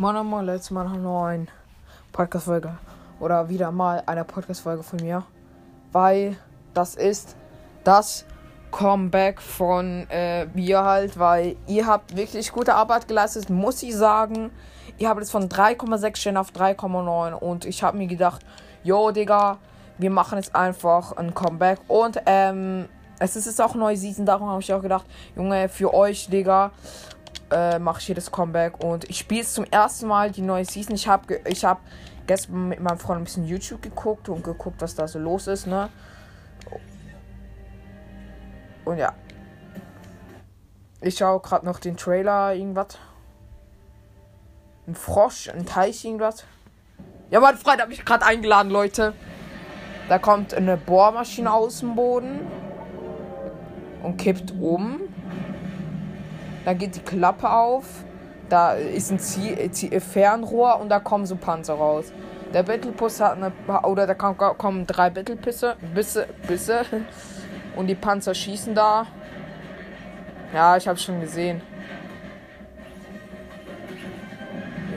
Moin Moin, letztes Mal eine neue Podcast-Folge. Oder wieder mal eine Podcast-Folge von mir. Weil das ist das Comeback von äh, mir halt. Weil ihr habt wirklich gute Arbeit geleistet, muss ich sagen. Ihr habt es von 3,6 Stellen auf 3,9. Und ich habe mir gedacht, yo, Digga, wir machen jetzt einfach ein Comeback. Und ähm, es ist jetzt auch neue Season, darum habe ich auch gedacht, Junge, für euch, Digga äh, mache ich hier das Comeback und ich spiele es zum ersten Mal die neue Season. Ich habe ich hab gestern mit meinem Freund ein bisschen YouTube geguckt und geguckt, was da so los ist, ne? Und ja. Ich schaue gerade noch den Trailer, irgendwas. Ein Frosch, ein Teich, irgendwas. Ja, mein Freund hat mich gerade eingeladen, Leute. Da kommt eine Bohrmaschine aus dem Boden und kippt um. Dann geht die Klappe auf. Da ist ein Ziel, Ziel, Fernrohr und da kommen so Panzer raus. Der Battlepus hat eine. Oder da kommen drei Battlepisse. Bisse, Bisse. Und die Panzer schießen da. Ja, ich habe schon gesehen.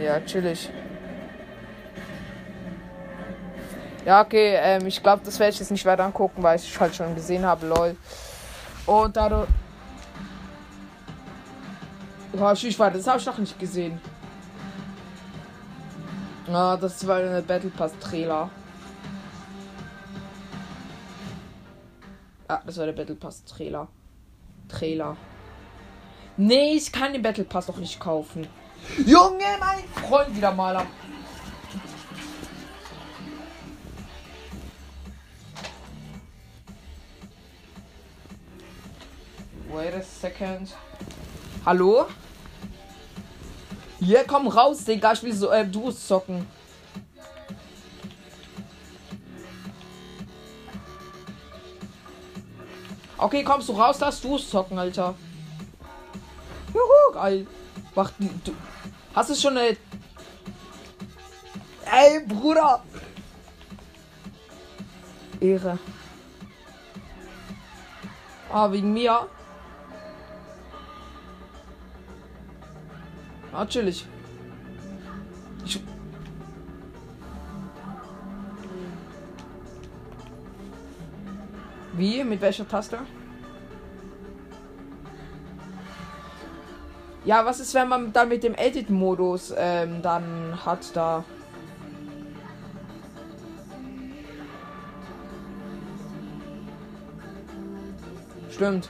Ja, chillig. Ja, okay, ähm, ich glaube, das werde ich jetzt nicht weiter angucken, weil ich halt schon gesehen habe, lol. Und dadurch. Boah, ich warte, das habe ich noch nicht gesehen. Ah, das war eine Battle Pass Trailer. Ah, das war der Battle Pass Trailer. Trailer. Nee, ich kann den Battle Pass doch nicht kaufen. Junge, mein Freund wieder mal am. Wait a second. Hallo? Hier, komm raus, Digga. Ich will so äh, Duos zocken. Okay, kommst du raus, dass Duos zocken, Alter. Juhu, geil. Mach, du, hast du schon eine. Ey, Bruder! Ehre. Ah, wegen mir. Chillig. Ich Wie? Mit welcher Taste? Ja, was ist, wenn man dann mit dem Edit-Modus ähm, dann hat da? Stimmt.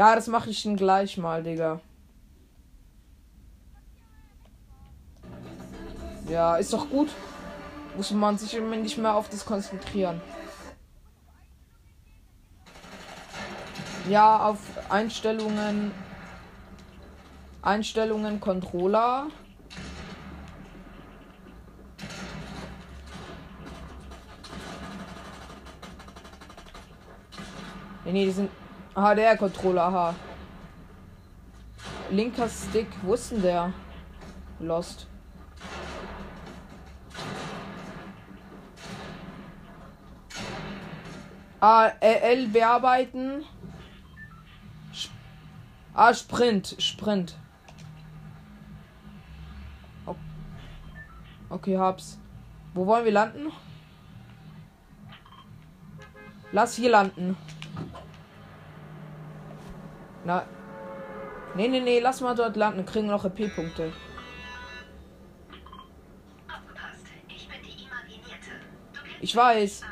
Ja, das mache ich dann gleich mal, Digga. Ja, ist doch gut. Muss man sich nicht mehr auf das konzentrieren. Ja, auf Einstellungen. Einstellungen, Controller. Nee, nee, die sind HDR-Controller, aha. Linker Stick, wo ist denn der? Lost. Ah, L bearbeiten. ah, Sprint, Sprint. Okay, hab's. Wo wollen wir landen? Lass hier landen. Na. Nee, nee, nee, lass mal dort landen. Kriegen noch EP-Punkte. Ich weiß.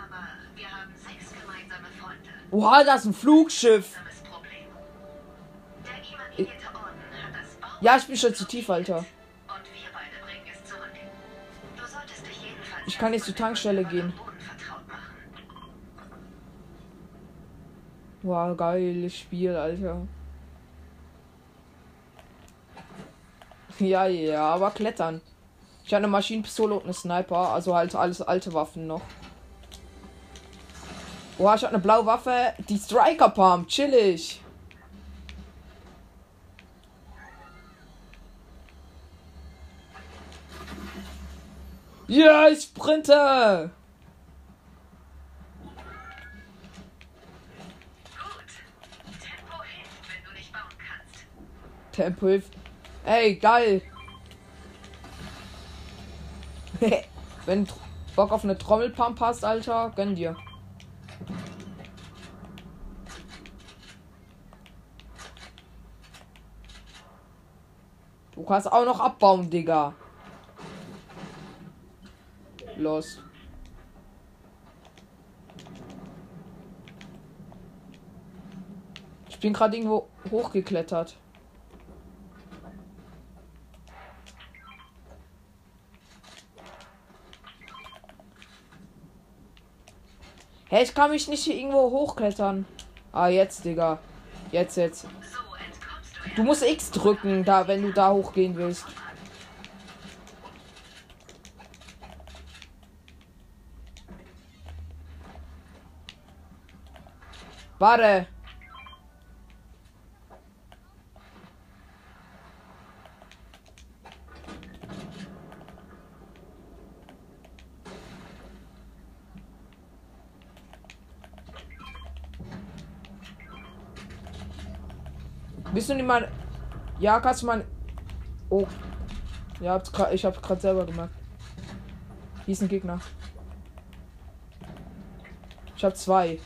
Oha, das ist ein Flugschiff. Ja, ich bin schon zu tief, Alter. Ich kann jetzt zur Tankstelle gehen. Wow, geiles Spiel, Alter. Ja, ja, aber klettern. Ich habe eine Maschinenpistole und eine Sniper, also halt alles alte Waffen noch. Oh, ich habe eine blaue Waffe, die Striker Pump, chillig. Ja, ich sprinte. Tempo hilft. Ey, geil. Wenn du Bock auf eine Trommelpump hast, Alter, gönn dir. Du kannst auch noch abbauen, Digga. Los. Ich bin gerade irgendwo hochgeklettert. Hey, ich kann mich nicht hier irgendwo hochklettern. Ah, jetzt, Digga. Jetzt, jetzt. Du musst X drücken, da, wenn du da hochgehen willst. Warte. Mal. Ja, kannst du mal. Oh. Ja, ich hab's gerade selber gemacht. Hier ist ein Gegner. Ich hab zwei.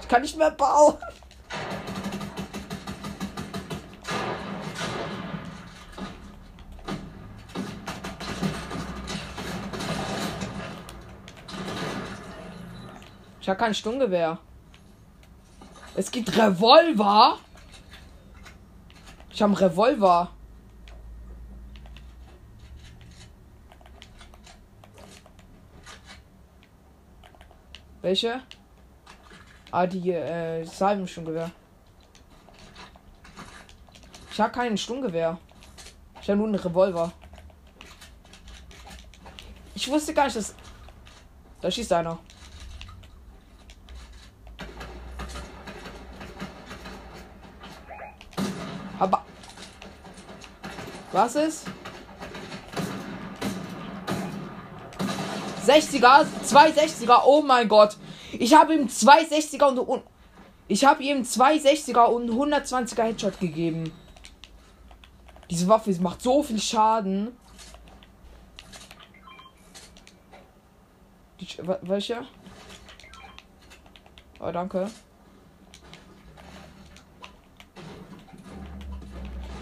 Ich kann nicht mehr bauen. Ich habe kein Sturmgewehr. Es gibt Revolver. Ich habe einen Revolver. Welche? Ah, die äh, Salbensturmgewehr. Ich habe keinen Sturmgewehr. Ich habe nur einen Revolver. Ich wusste gar nicht, dass. Da schießt einer. Was ist? 60er, 260er, oh mein Gott. Ich habe ihm 260er und, und ich habe ihm 260er und 120er Headshot gegeben. Diese Waffe macht so viel Schaden. Die, welche? Oh, danke.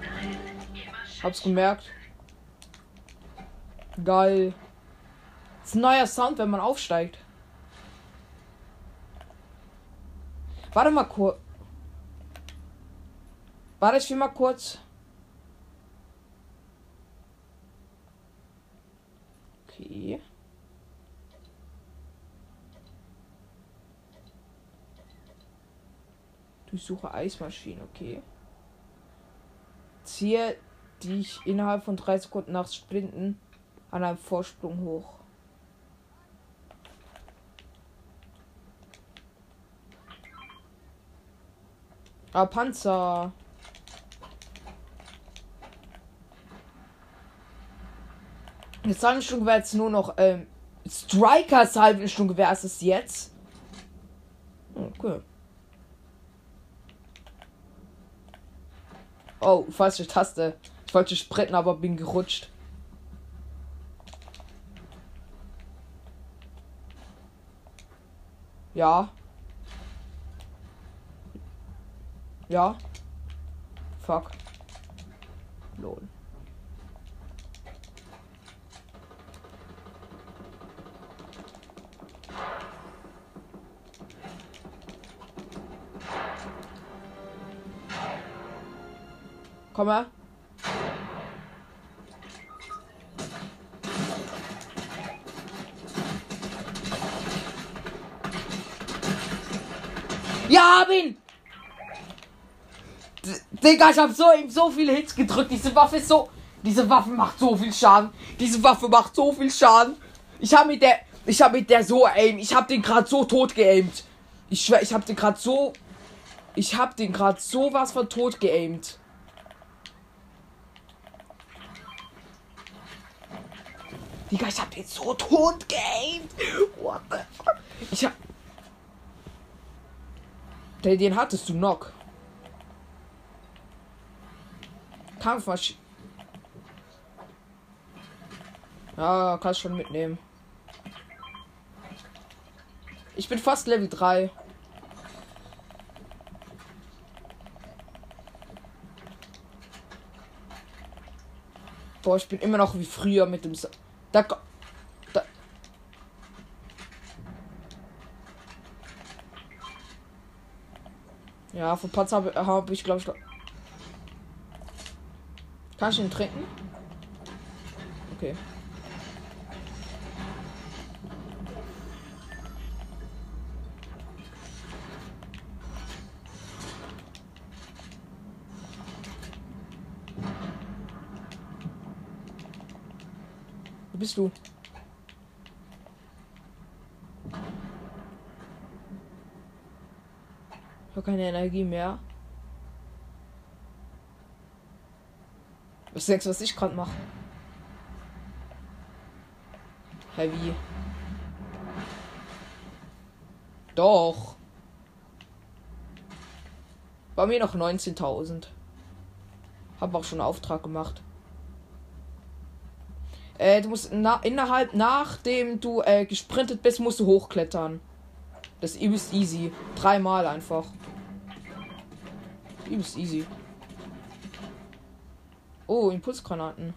dahin, immer Hab's gemerkt. Geil. Das ist ein neuer Sound, wenn man aufsteigt. Warte mal kurz. Warte, ich will mal kurz. Okay. Durchsuche Eismaschine, okay. Ziehe dich innerhalb von drei Sekunden nach Sprinten an einem Vorsprung hoch. Ah, Panzer. Jetzt Halbenstundengewehr jetzt nur noch ähm, Strikers Halbenstundengewehr ist es jetzt. Okay. Oh, falsche Taste. Ich wollte sprinten, aber bin gerutscht. Ja. Ja. Fuck. Lol. Komm her. Ja, hab ihn! D Digga, ich hab so, so viele Hits gedrückt. Diese Waffe ist so. Diese Waffe macht so viel Schaden. Diese Waffe macht so viel Schaden. Ich hab mit der. Ich hab mit der so aim. Ich hab den gerade so tot geaimt. Ich schwör, ich hab den gerade so. Ich hab den gerade so was von tot geaimt. Digga, ich hab den so tot geaimt. What the fuck? Ich hab. Den, den hattest du noch. Kampfmaschine. Ja, kannst schon mitnehmen. Ich bin fast Level 3. Boah, ich bin immer noch wie früher mit dem. Sa da, da. Ja, von Patz habe hab ich, glaube ich. Kann ich ihn trinken? Okay. Wo bist du? Ich habe keine Energie mehr. Was denkst du, was ich gerade mache? Heavy. Doch. Bei mir noch 19.000. Hab auch schon einen Auftrag gemacht. Äh, du musst na innerhalb, nachdem du äh, gesprintet bist, musst du hochklettern. Das ist easy. Dreimal einfach. Übelst easy. Oh, Impulsgranaten.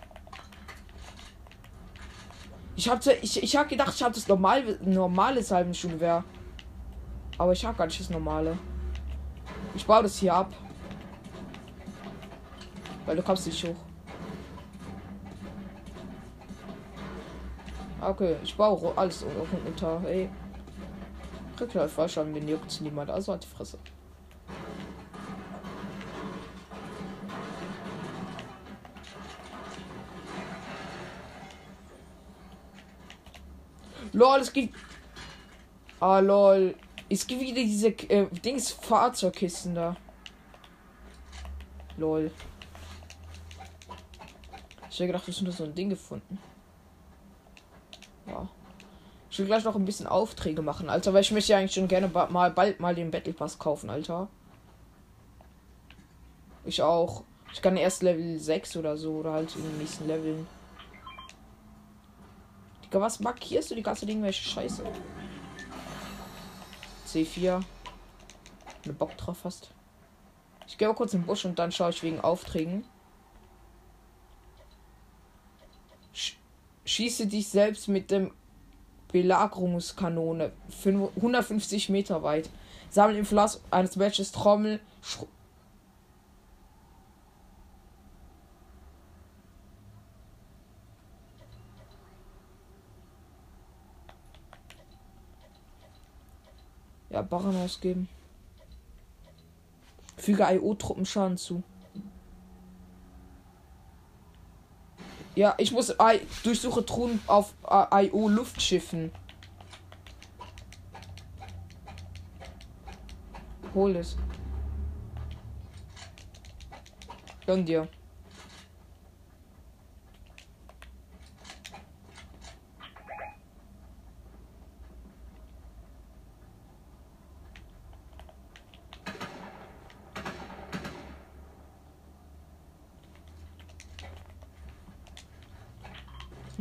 Ich hab, ich, ich hab gedacht, ich hab das normal, normale Salbenschulwehr. Aber ich hab gar nicht das normale. Ich baue das hier ab. Weil du kommst nicht hoch. Okay, ich baue alles unter. Ey. Krieg halt falsch an, mir juckt's niemand. Also hat die Fresse. Lol, es gibt. Ah, lol. Es gibt wieder diese äh, Dings Fahrzeugkisten da. Lol. Ich hätte gedacht, wir sind nur so ein Ding gefunden. Ja. Ich will gleich noch ein bisschen Aufträge machen, Alter, weil ich möchte ja eigentlich schon gerne ba mal bald mal den Battle Pass kaufen, Alter. Ich auch. Ich kann erst Level 6 oder so oder halt in den nächsten Leveln. Digga, was markierst du die ganze Ding welche Scheiße? C4. Wenn du Bock drauf hast. Ich gehe mal kurz in den Busch und dann schaue ich wegen Aufträgen. Schieße dich selbst mit dem Belagerungskanone 5 150 Meter weit. Sammle im Verlauf eines Matches Trommel. Sch ja, Barren ausgeben. Füge IO-Truppen Schaden zu. Ja, ich muss I durchsuche Truhen auf äh, IO Luftschiffen. Hol es. Gönn dir.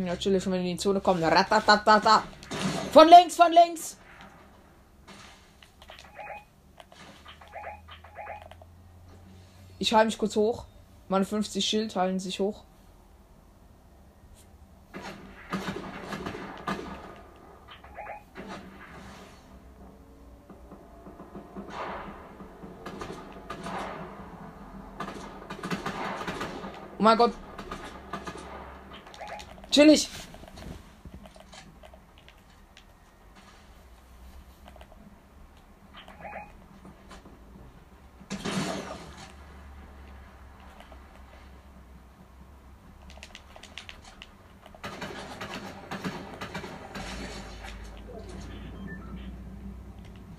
Natürlich, wenn die in die Zone kommen. Ratatatata. Von links, von links. Ich halte mich kurz hoch. Meine 50 Schild halten sich hoch. Oh mein Gott. Chillig.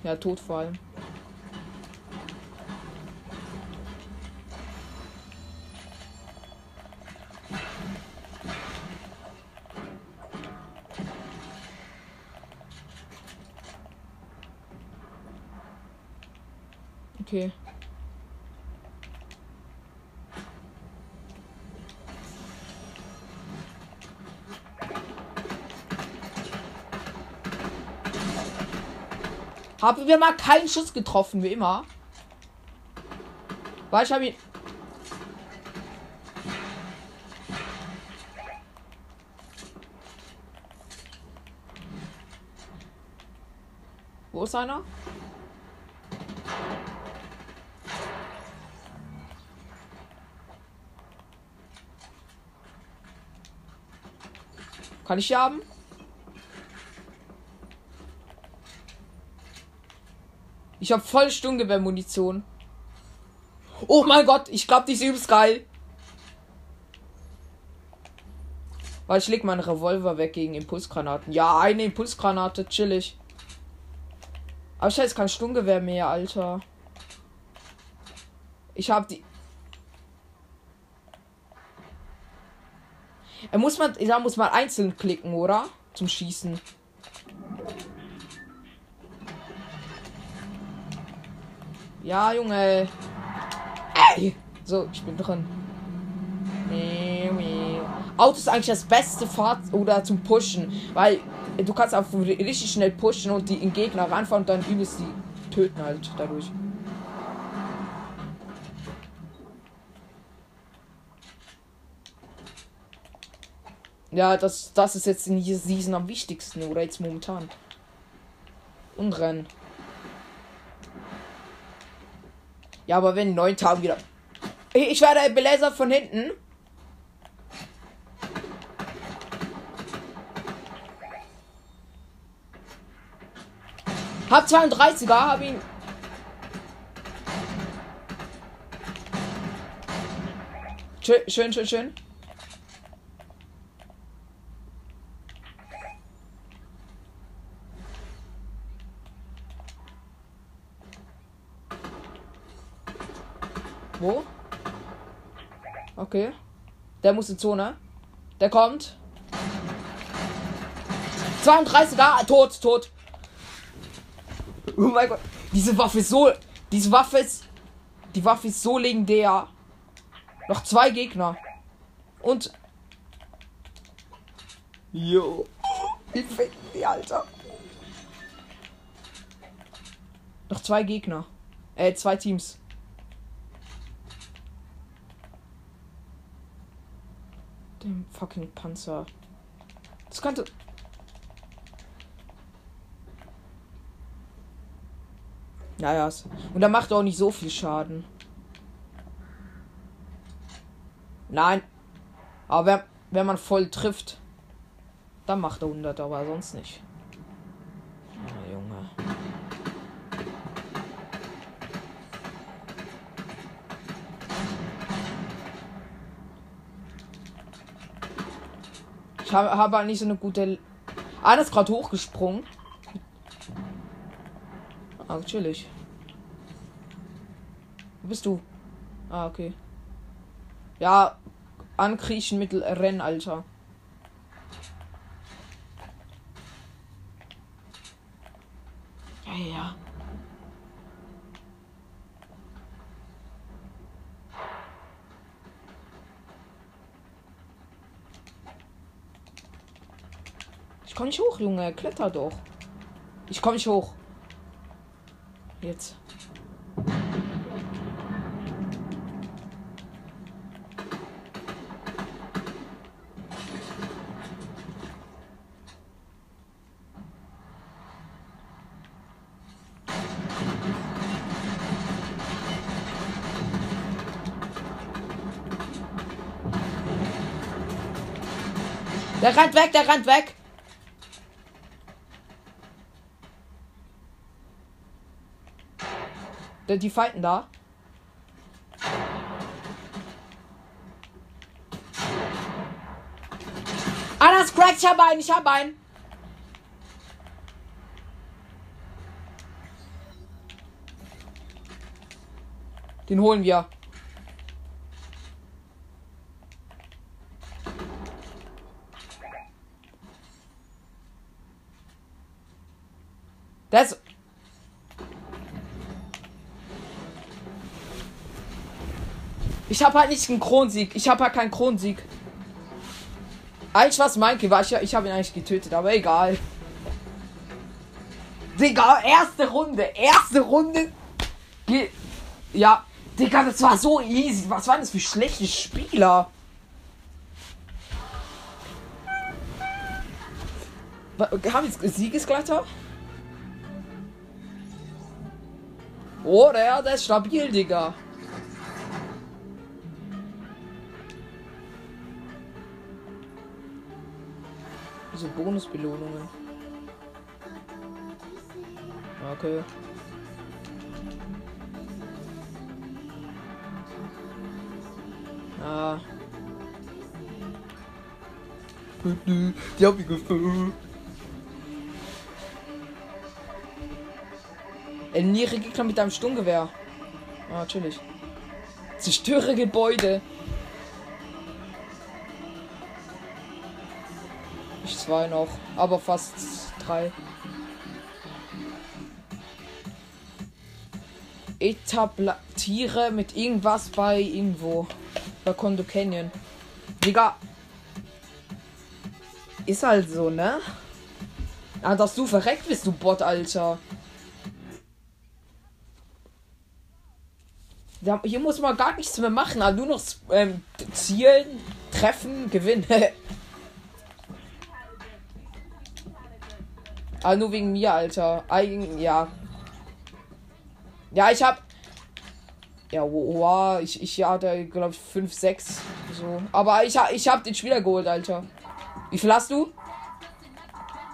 Ja, tot vor allem. Okay. Haben wir mal keinen Schuss getroffen, wie immer. Weil ich habe ihn. Wo ist einer? Kann ich die haben? Ich habe voll Sturmgewehr-Munition. Oh mein Gott, ich glaube, die ist übelst geil. Weil ich leg meinen Revolver weg gegen Impulsgranaten. Ja, eine Impulsgranate, chillig. Aber ich habe jetzt kein Sturmgewehr mehr, Alter. Ich habe die. Er muss man, da muss man einzeln klicken, oder? Zum Schießen. Ja, Junge. Ey. So, ich bin drin. Auto ist eigentlich das beste Fahrt oder zum Pushen, weil du kannst auch richtig schnell pushen und die in Gegner ranfahren und dann übelst die töten halt dadurch. Ja, das, das ist jetzt in dieser Season am wichtigsten oder jetzt momentan. Und rennen. Ja, aber wenn neun Tage wieder. Ich werde belasert von hinten. Hab 32er, hab ihn. Schön, schön, schön, schön. Wo? Okay. Der muss in Zone. Der kommt. 32er, tot, tot. Oh mein Gott. Diese Waffe ist so. Diese Waffe ist. Die Waffe ist so legendär. Noch zwei Gegner. Und. Jo. Wie ficken die, Alter. Noch zwei Gegner. Äh, zwei Teams. Dem fucking Panzer. Das könnte. Naja, und er macht auch nicht so viel Schaden. Nein. Aber wenn, wenn man voll trifft, dann macht er 100, aber sonst nicht. Oh, Junge. Ich habe hab halt nicht so eine gute. Einer ist gerade hochgesprungen. Ah, chillig. Wo bist du? Ah, okay. Ja, ankriechen mit Rennen, Alter. hoch, Junge. Kletter doch. Ich komme nicht hoch. Jetzt. Der rennt weg, der rennt weg. Die, die fighten da. Ah, das ist. Ich hab einen, ich hab einen. Den holen wir. Das. Ich habe halt nicht einen Kronsieg. Ich habe halt keinen Kronsieg. Eigentlich was Mikey war. Ich, ich habe ihn eigentlich getötet, aber egal. Digga, erste Runde. Erste Runde. Ge ja, Digga, das war so easy. Was waren das für schlechte Spieler? Haben wir Siegesglatter? Oh, der, der ist stabil, Digga. Diese Bonusbelohnungen. Okay. Ah. Die hab ich gefühlt. Eliminiere Gegner mit einem Sturmgewehr. Ah, natürlich. Zerstöre Gebäude. Zwei noch, aber fast drei. Etablatiere mit irgendwas bei irgendwo. Bei Kondo Canyon. Digga. Ist halt so, ne? Ah, dass du verreckt bist, du Bot, Alter. Hier muss man gar nichts mehr machen, aber nur noch ähm, zielen, treffen, gewinnen. aber nur wegen mir, Alter. Eigen, ja. Ja, ich hab. Ja, wow, ich, ich hatte, glaube ich, 5, 6. So. Aber ich, ich hab den Spieler geholt, Alter. Wie viel hast du?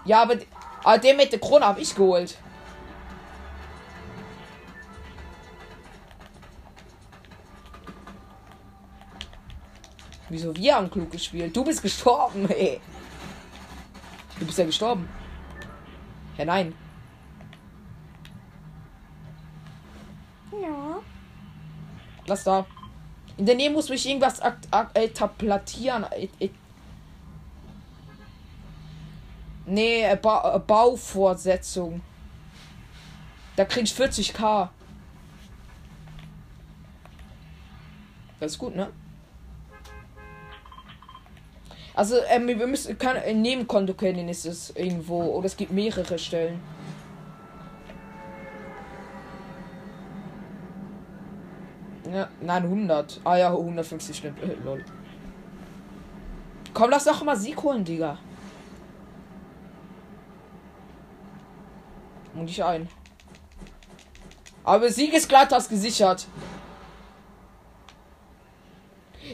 Ja, aber, aber den mit der Krone hab ich geholt. Wieso wir haben klug gespielt? Du bist gestorben, ey. Du bist ja gestorben. Ja, nein. Ja. Lass da. In der Nähe muss mich irgendwas etablatieren. Nee, äh, ba äh, Baufortsetzung. Da krieg ich 40k. Das ist gut, ne? Also, ähm, wir müssen kann, Nebenkonto kennen ist es irgendwo. Oder es gibt mehrere Stellen. Ja, nein, 100. Ah ja, 150 stimmt. Lol. Komm, lass doch mal Sieg holen, Digga. Und ich ein. Aber Sieg ist glatt das gesichert.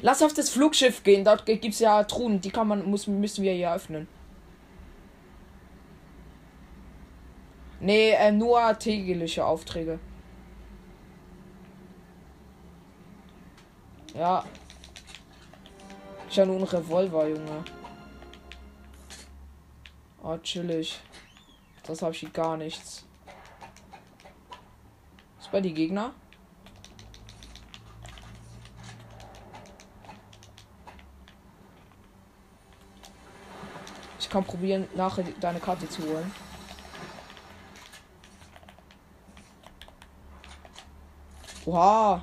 Lass auf das Flugschiff gehen. Dort gibt es ja Truhen. Die kann man, muss, müssen wir hier öffnen. Nee, äh, nur tägliche Aufträge. Ja. Ich habe nur einen Revolver, Junge. Oh, chillig. Das habe ich gar nichts. Ist bei die Gegner? Kann probieren, nachher deine Karte zu holen. Oha.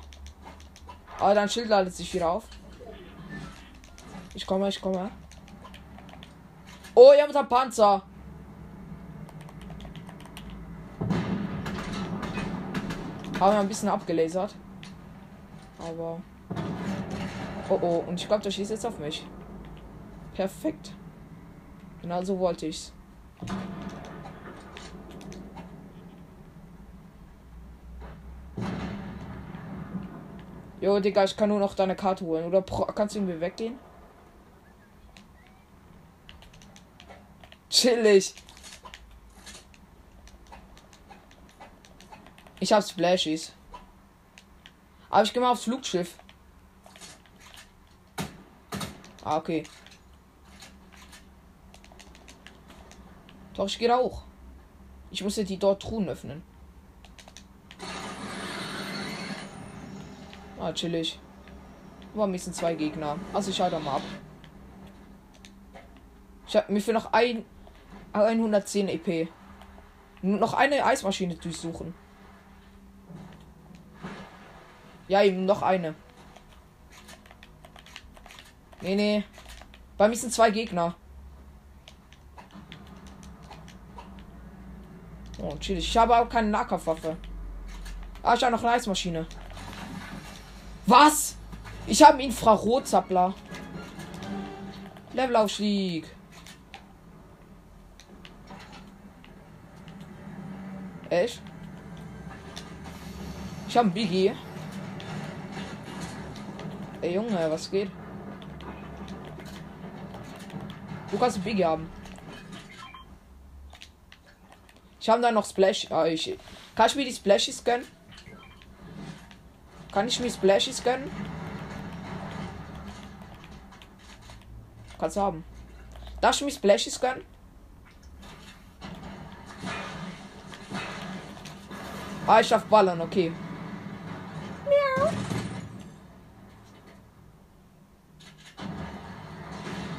Ah, dein Schild ladet sich wieder auf. Ich komme, ich komme. Oh, ihr habt einen Panzer. Haben wir ein bisschen abgelasert. Aber. Oh oh, und ich glaube, der schießt jetzt auf mich. Perfekt. Genau so wollte ich's. Jo, Digga, ich kann nur noch deine Karte holen. Oder kannst du irgendwie weggehen? Chillig. Ich hab Splashies. Aber ich geh mal aufs Flugschiff. Ah, okay. Doch, ich gehe da hoch. Ich muss jetzt die dort Truhen öffnen. Ah, chillig. Mir sind zwei Gegner. Also ich schalte mal ab. Ich hab mir für noch ein 110 EP. Nur noch eine Eismaschine durchsuchen. Ja, eben noch eine. Nee, nee. Bei mir sind zwei Gegner. Oh, chillig. Ich habe auch keine Nahkampfwaffe. Ah, ich habe noch eine Eismaschine. Was? Ich habe einen Infrarotzappler. Levelaufstieg. Echt? Ich habe einen Biggie. Ey Junge, was geht? Du kannst einen Biggie haben. Ich habe da noch Splash. Ah, ich, kann ich mir die Splashies gönnen? Kann ich mir Splashies gönnen? Kannst du haben. Darf ich mir Splashies gönnen? Ah, ich darf ballern, okay. Miau.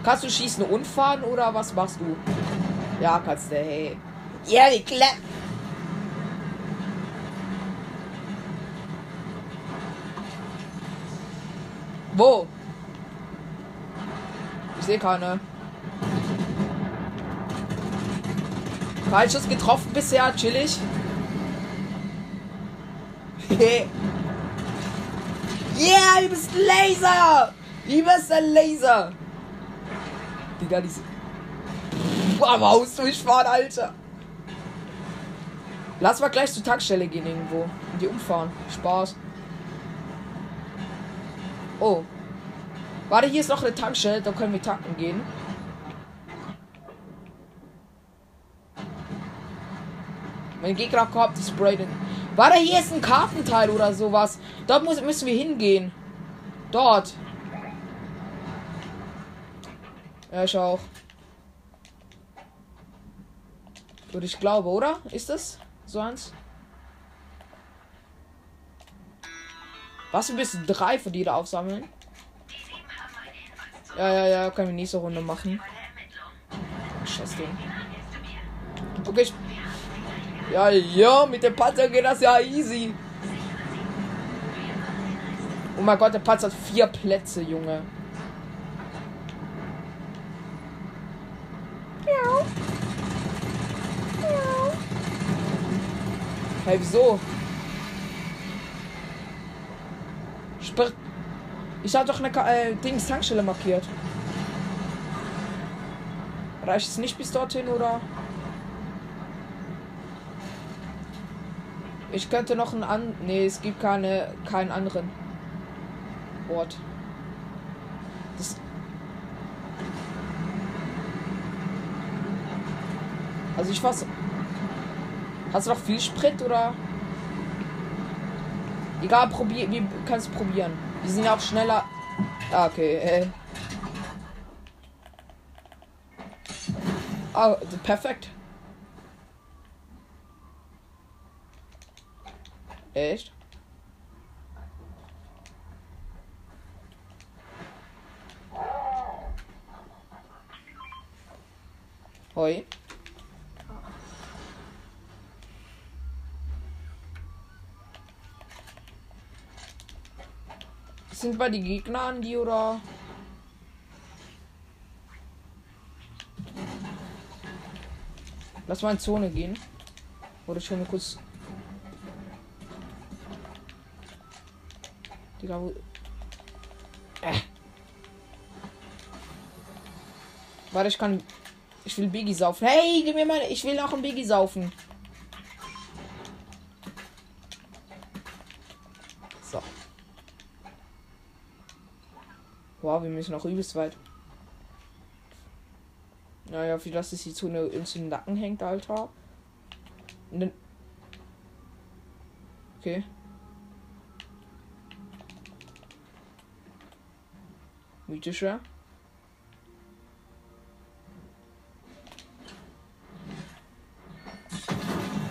Kannst du schießen und fahren oder was machst du? Ja, kannst du, hey. Ja, wie klar. Wo? Ich sehe keine. Falsches getroffen bisher, chillig. yeah, du bist Laser! Du bist ein Laser! Digga, diese. Boah, Maus durchfahren, Alter! Lass mal gleich zur Tankstelle gehen irgendwo. Und die umfahren. Spaß. Oh. Warte, hier ist noch eine Tankstelle, da können wir tanken gehen. Mein Gegner kommt, die Spray den. Warte, hier ist ein Kartenteil oder sowas. Dort muss, müssen wir hingehen. Dort. Ja, ich auch. Würde ich glaube, oder? Ist das so eins? Was, wir müssen drei von da aufsammeln? Ja, ja, ja, können wir nächste Runde machen. Scheiß Ding. Okay, ich ja, ja, mit dem Panzer geht das ja easy. Oh mein Gott, der Panzer hat vier Plätze, Junge. Miau. Miau. Hey, wieso? Spr ich habe doch eine äh, Dings Tankstelle markiert. Reicht es nicht bis dorthin oder? Ich könnte noch einen an. Nee, es gibt keine keinen anderen Ort. Das also ich fass. Hast du noch viel Sprit oder? Egal, probier, wie kannst du probieren. Die sind ja auch schneller. Ah, okay. Äh. Ah, perfekt. Echt? Bei die Gegner an die oder? Lass mal in Zone gehen. Oder schon kurz Digga, wo. Äh. Warte, ich kann. Ich will Biggie saufen. Hey, gib mir meine. Ich will noch ein Biggie saufen. Wow, wir müssen noch übelst weit. Naja, wie das ist die Zone uns im Nacken hängt, Alter. Okay. Mythischer.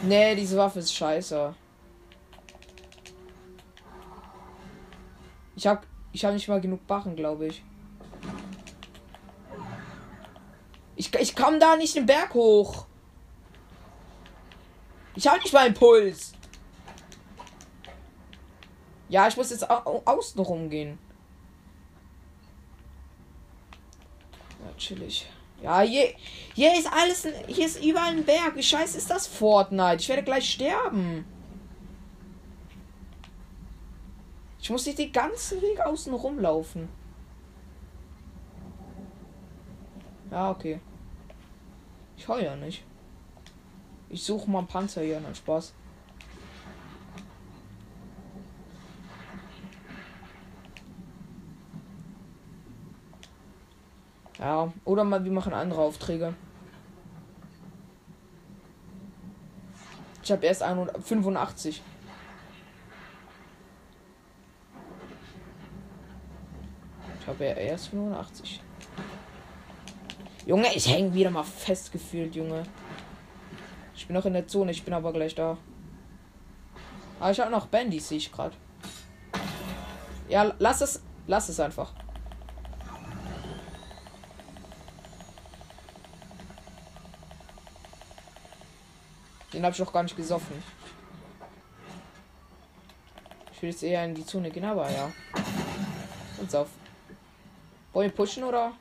Nee, diese Waffe ist scheiße. Ich hab, ich hab nicht mal genug Barren, glaube ich. Ich, ich komm da nicht den Berg hoch. Ich hab nicht mal einen Puls. Ja, ich muss jetzt au außen rumgehen. Chillig. Ja, hier, hier ist alles, hier ist überall ein Berg. Wie scheiße ist das Fortnite? Ich werde gleich sterben. Ich muss nicht den ganzen Weg außen rumlaufen. Ja, okay. Ich heul ja nicht. Ich suche mal einen Panzer hier, nein, Spaß. Ja, oder mal, wir machen andere Aufträge. Ich habe erst 100 85. Ich habe ja erst 85. Junge, ich hänge wieder mal fest gefühlt, Junge. Ich bin noch in der Zone, ich bin aber gleich da. Aber ich habe noch Bandys, sehe ich gerade. Ja, lass es, lass es einfach. Den habe ich noch gar nicht gesoffen. Ich will jetzt eher in die Zone gehen, aber ja. Und sauf. Wollen wir pushen oder?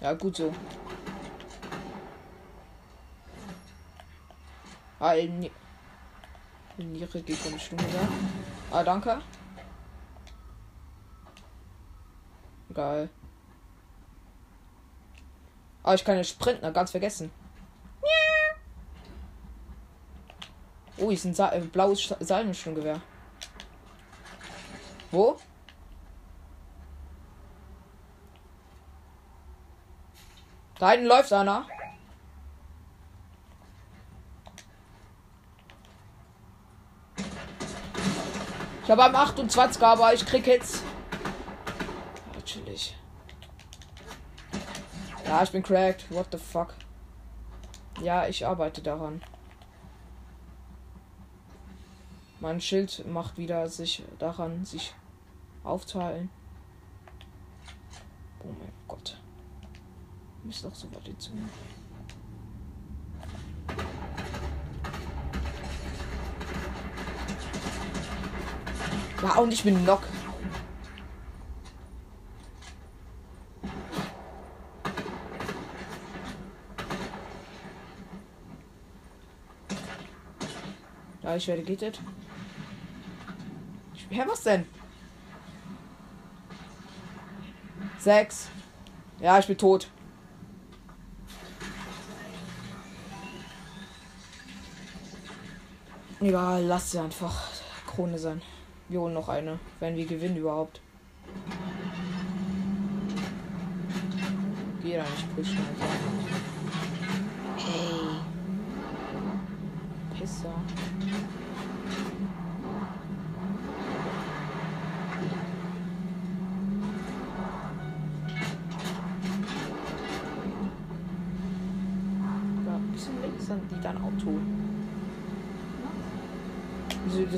Ja, gut so. Ah, in Niere geht eine Stunde da. Ah, danke. Geil. Ah, ich kann ja sprinten, ganz vergessen. Oh, hier ist ein Sa äh, blaues Salmensturmgewehr. Wo? Da hinten läuft einer. Ich habe am 28 aber ich krieg. Ja, chillig. Ja, ich bin cracked. What the fuck? Ja, ich arbeite daran. Mein Schild macht wieder sich daran, sich aufzuhalten. Oh mein Gott. Ist doch so weit jetzt. Ja, und ich bin Knock. Ja, ich werde gittet. Hä, was denn? Sechs. Ja, ich bin tot. Egal, lass sie einfach Krone sein. Wir holen noch eine, wenn wir gewinnen überhaupt. Geh da nicht pushen,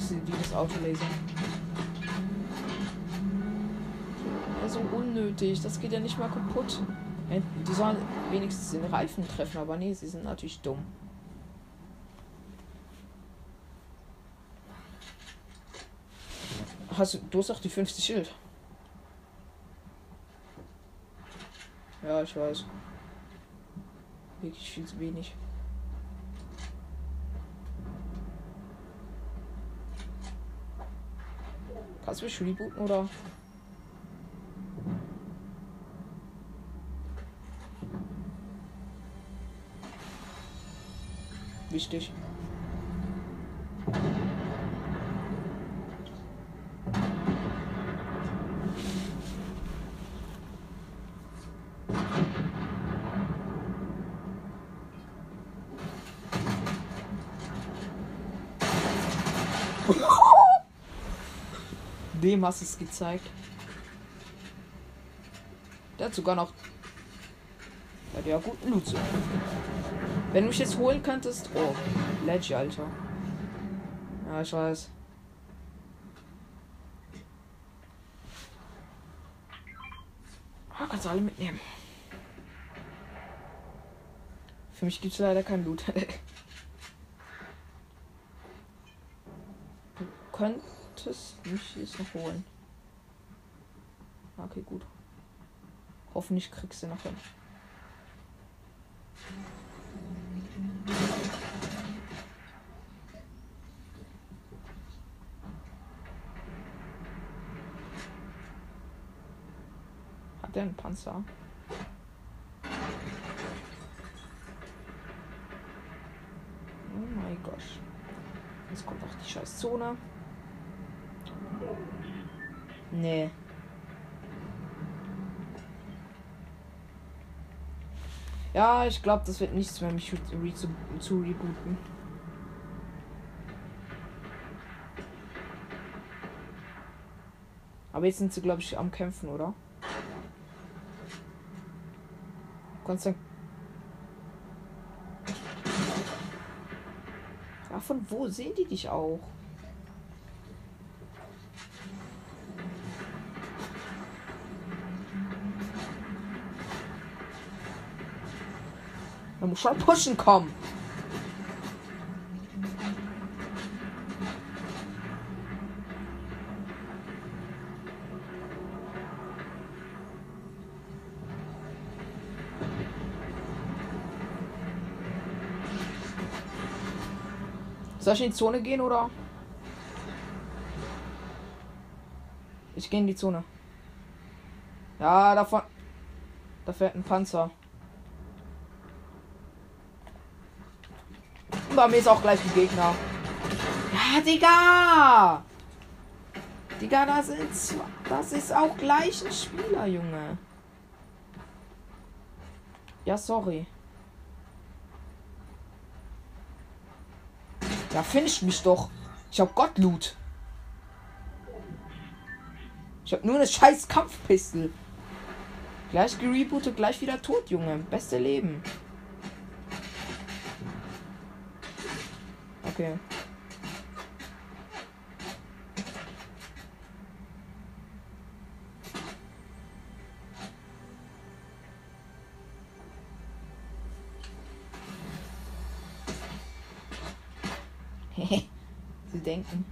das die das Auto lasern? Ja, so unnötig, das geht ja nicht mal kaputt. Die sollen wenigstens den Reifen treffen, aber nee, sie sind natürlich dumm. Hast du, du hast doch die 50 Schild. Ja, ich weiß. Wirklich viel zu wenig. Kannst du mich rebooten oder? Wichtig. Dem hast du es gezeigt. Der hat sogar noch. Der hat ja guten Loot. Wenn du mich jetzt holen könntest. Oh, Ledge, Alter. Ja, ich weiß. Ah, kannst du alle mitnehmen. Für mich gibt es leider kein Loot. du könntest mich jetzt noch holen. Okay, gut. Hoffentlich kriegst du noch hin. Hat der einen Panzer? Oh mein Gott. Jetzt kommt auch die scheiß Zone. Nee. Ja, ich glaube, das wird nichts mehr, mich re zu, zu rebooten. Aber jetzt sind sie, glaube ich, am Kämpfen, oder? Konstant. Ja, von wo sehen die dich auch? Muss schon pushen kommen. Soll ich in die Zone gehen oder? Ich gehe in die Zone. Ja, davon. Da fährt ein Panzer. Mir ist auch gleich ein Gegner. Ja, Digga! Digga, das zwei, Das ist auch gleich ein Spieler, Junge. Ja, sorry. Ja, finish mich doch. Ich hab Gottloot. Ich hab nur eine scheiß Kampfpistol. Gleich gerebootet, gleich wieder tot, Junge. Beste Leben. Okay. Sie denken.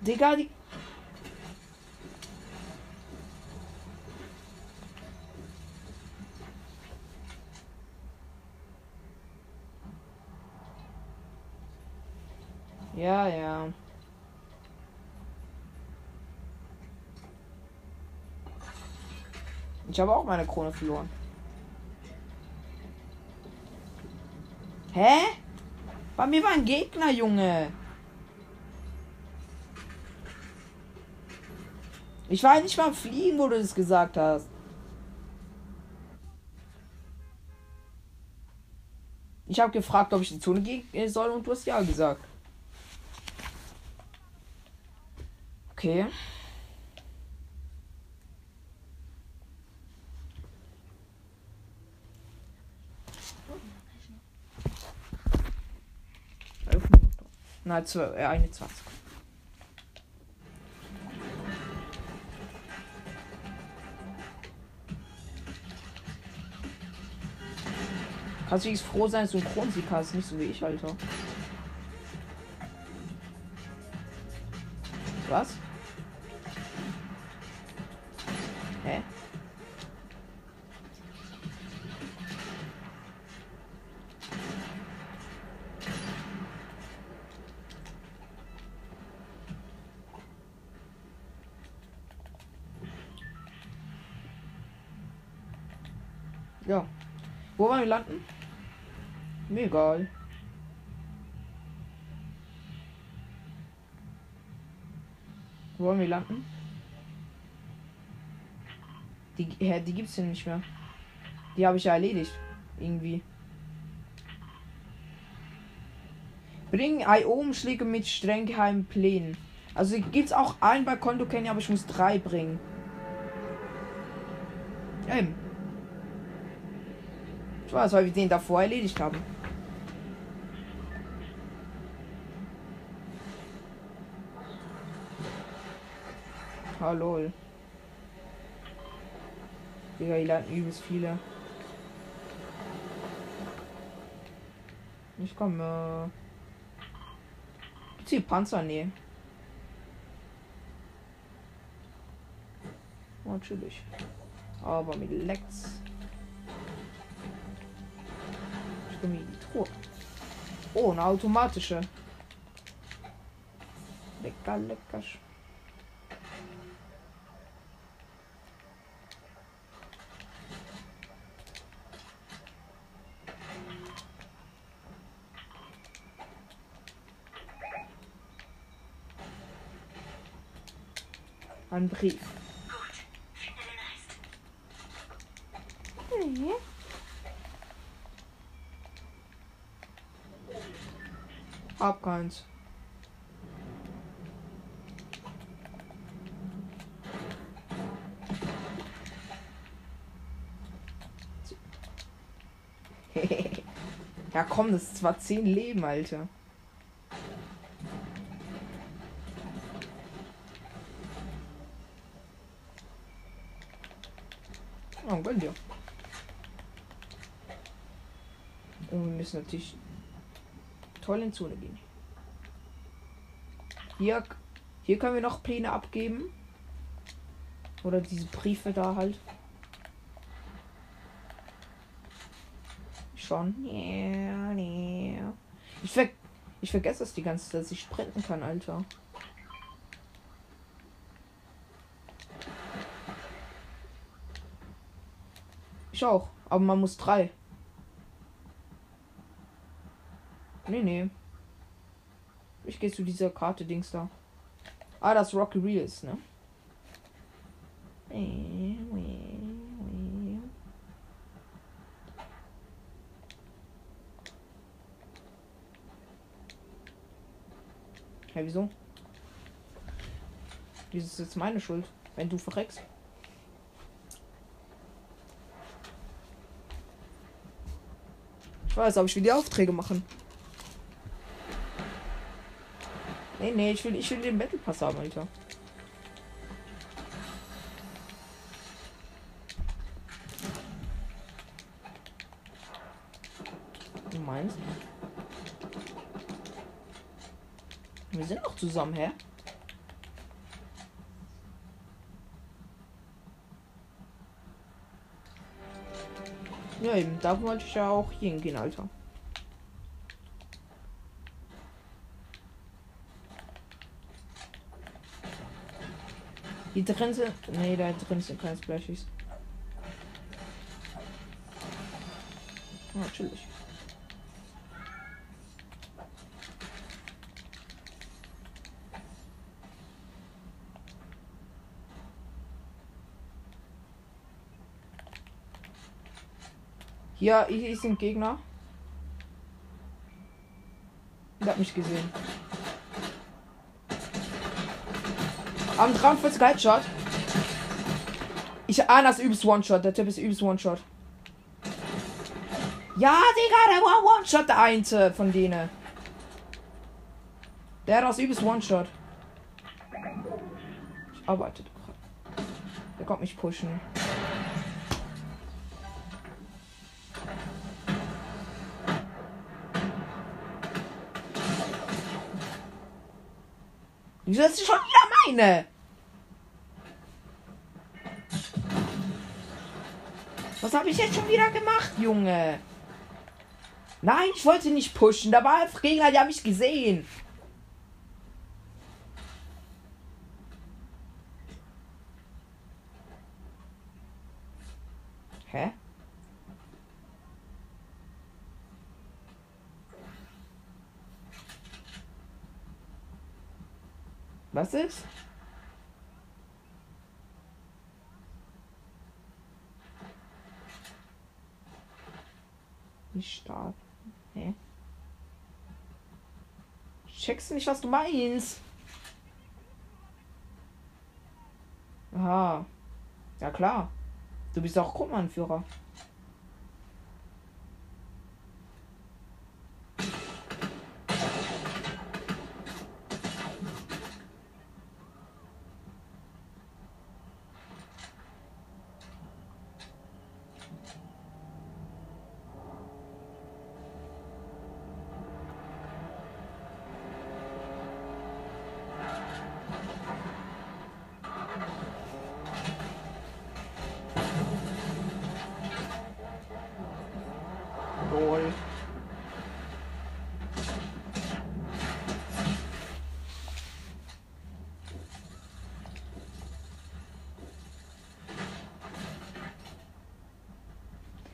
Digga, die. Ich habe auch meine Krone verloren. Hä? Bei mir war ein Gegner, Junge. Ich war nicht mal Fliegen, wo du das gesagt hast. Ich habe gefragt, ob ich in die Zone gehen soll und du hast ja gesagt. Okay. Nein, zwölf, äh, 21. Kannst du jetzt froh sein, Kronsieg hast, nicht so wie ich, Alter. Was? Ja. Wo wollen wir landen? Mir egal. Wo wollen wir landen? Die, hä, die gibt's hier nicht mehr. Die habe ich ja erledigt. Irgendwie. Bring IO-Umschläge mit streng geheimen Plänen. Also gibt's auch einen bei Konto Kenny, aber ich muss drei bringen. Eben. Ich weiß, weil wir den davor erledigt haben. Hallo. Digga, hier landen übelst viele. Ich komme. Gibt's hier Panzer? Nee. Natürlich. Aber mit leckt's. Komme in die Truhe. Oh, eine automatische. Lecker, lecker. Ein Brief. Gut. Finde den Rest. Hab keins. ja komm, das ist zwar 10 Leben, Alter. Oh, gönn dir. Und wir müssen natürlich toll in Zone gehen. Hier, hier können wir noch Pläne abgeben. Oder diese Briefe da halt. Schon. Ja, nee. Ich, ver ich vergesse das die ganze Zeit, dass ich sprinten kann, Alter. Ich auch. Aber man muss drei. Nee, nee. Ich gehe zu dieser Karte Dings da. Ah, das Rocky Real ist, ne? Hä, wieso? Wieso ist jetzt meine Schuld, wenn du verreckst? Ich weiß, aber ich die Aufträge machen. Nee, nee, ich will, ich will den Battle Pass haben, Alter. Du meinst? Wir sind noch zusammen, hä? Ja, eben, da wollte ich ja auch hingehen, Alter. Die drin sind. Nee, da drin sind keine Splashies. Natürlich. Ja, hier ist ein Gegner. Der hat mich gesehen. Am 43 Headshot. Ich ahne das übelst One-Shot. Der Typ ist übelst One-Shot. Ja, Digga, der war One-Shot, der eine von denen. Der hat das übelst One-Shot. Ich arbeite doch. Der kommt mich pushen. Wieso ist das schon wieder meine? Was habe ich jetzt schon wieder gemacht, Junge? Nein, ich wollte nicht pushen. Da war Gegner, die haben mich gesehen. Hä? Was ist? Starten. Hä? Checkst du nicht, was du meinst? Aha. Ja klar. Du bist auch Gruppenanführer. Lol.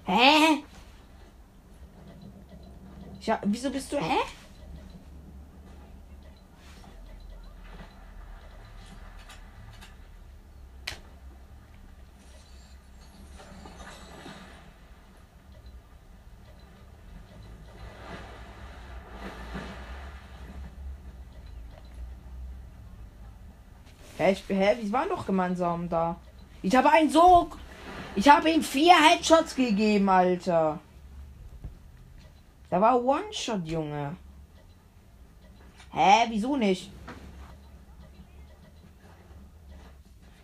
Hä? Ja, wieso bist du. Hä? Hä, ich, hä, wir waren doch gemeinsam da. Ich habe einen so. Ich habe ihm vier Headshots gegeben, Alter. Da war One-Shot, Junge. Hä, wieso nicht?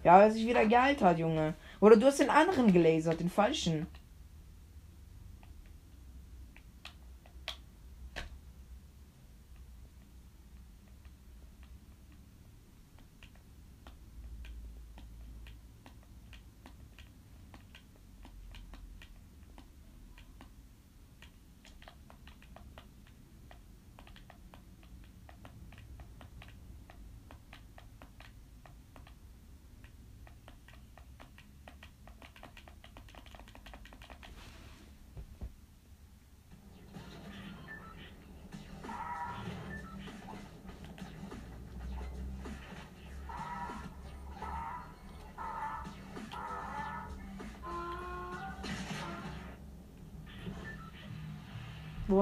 Ja, weil er sich wieder geheilt hat, Junge. Oder du hast den anderen gelasert, den falschen.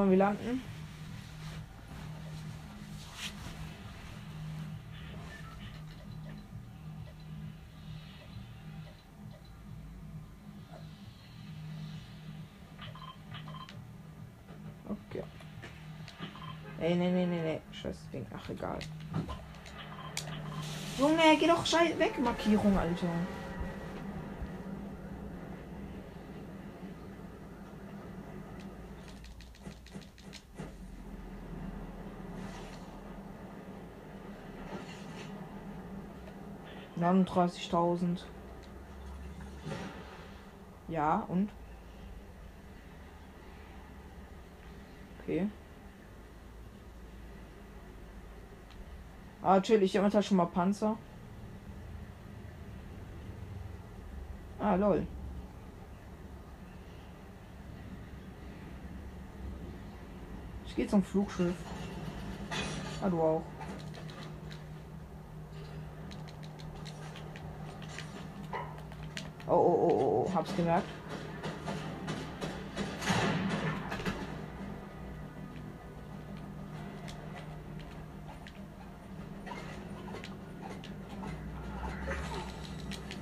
Wollen wir landen? Okay. Ey, nee, nee, nee, nee. Scheiß Ding. Ach, egal. Junge, geh doch scheiß weg, Markierung, Alter. Neununddreißigtausend. Ja, und? Okay. Ah, chill, ich habe halt schon mal Panzer. Ah, lol. Ich gehe zum Flugschiff. Ah, du auch. Oh, oh, oh, oh, oh, hab's gemerkt.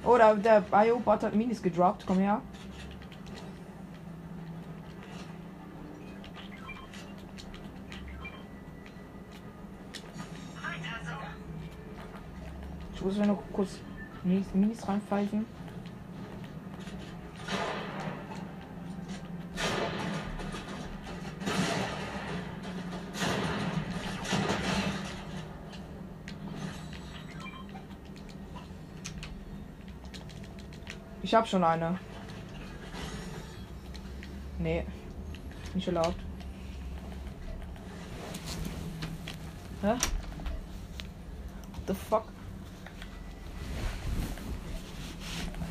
Oh, da, der Bio-Bot hat Minis gedroppt. Komm her. Ich muss mir noch kurz Minis reinpfeifen. Ich hab schon eine. Nee. Nicht erlaubt. Hä? What the fuck?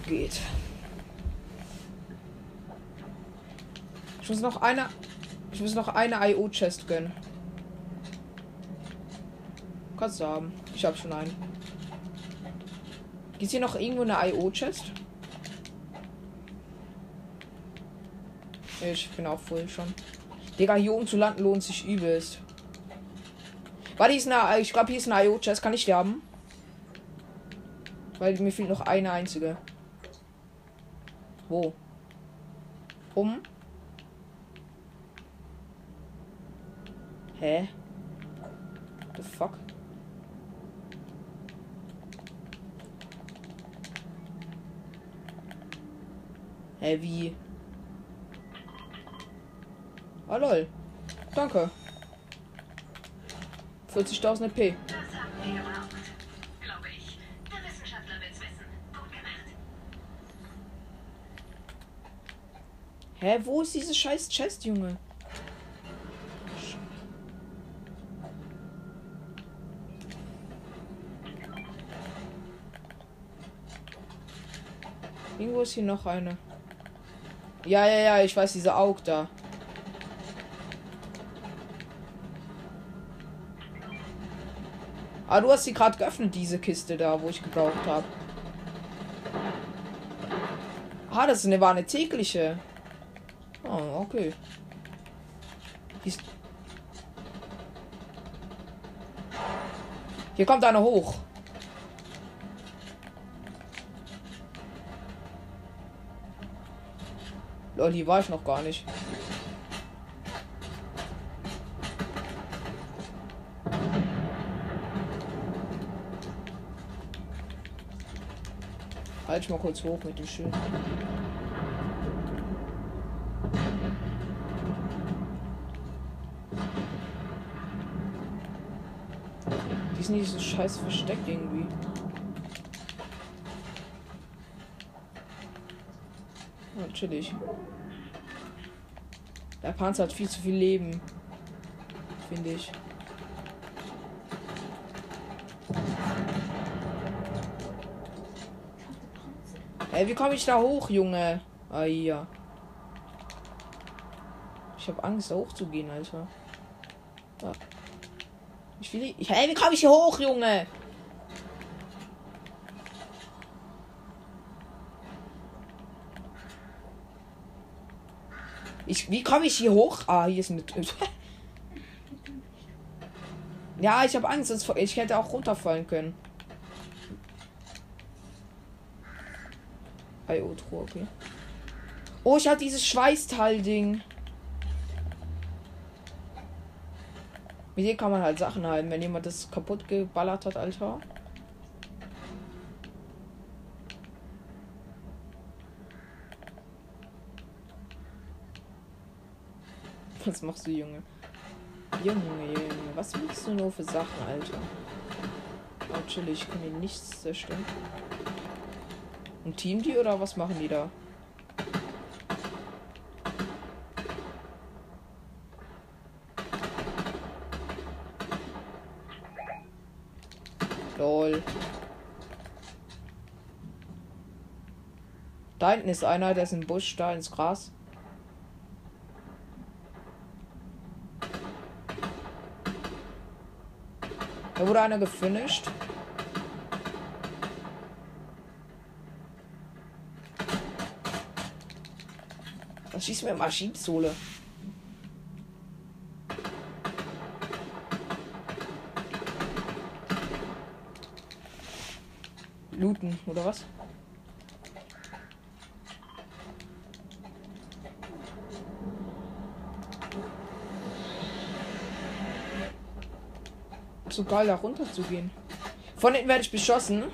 Geht. Ich muss noch eine. Ich muss noch eine IO-Chest gönnen. Kannst du haben. Ich hab schon einen. Ist hier noch irgendwo eine IO-Chest? Ich bin auch voll schon. Digga, hier oben zu landen lohnt sich übelst. Warte, hier ist eine, ich glaube, hier ist eine IO-Chest. Kann ich sterben? Weil mir fehlt noch eine einzige. Wo? Um? Hä? 50.000 EP. Hä, wo ist diese scheiß Chest, Junge? Irgendwo ist hier noch eine. Ja, ja, ja, ich weiß, diese Aug da. Ah, du hast sie gerade geöffnet, diese Kiste da, wo ich gebraucht habe. Ah, das ist eine, war eine tägliche. Oh, okay. Ist- Hier kommt einer hoch. Lol, hier war ich noch gar nicht. Halt mal kurz hoch mit dem Schild. Die ist nicht so scheiße versteckt irgendwie. Chillig. Der Panzer hat viel zu viel Leben. Finde ich. Ey, wie komme ich da hoch, Junge? Ah, hier. Ich habe Angst, da hochzugehen, Alter. Ja. Ich will. Ich, hey, wie komme ich hier hoch, Junge? Ich, wie komme ich hier hoch? Ah, hier ist eine Tür. ja, ich habe Angst. Ich hätte auch runterfallen können. Bei okay. Oh, ich habe dieses Schweißteil-Ding. Mit dem kann man halt Sachen halten, wenn jemand das kaputt geballert hat, Alter. Was machst du, Junge? Junge, Junge, was machst du nur für Sachen, Alter? Oh, chill, ich kann hier nichts zerstören. Und Team die oder was machen die da? Lol. Da hinten ist einer, der ist im Busch, da ins Gras. Da wurde einer gefinisht. Was schießt mir Maschinensohle? Looten, oder was? So geil, da runter zu gehen. Von hinten werde ich beschossen.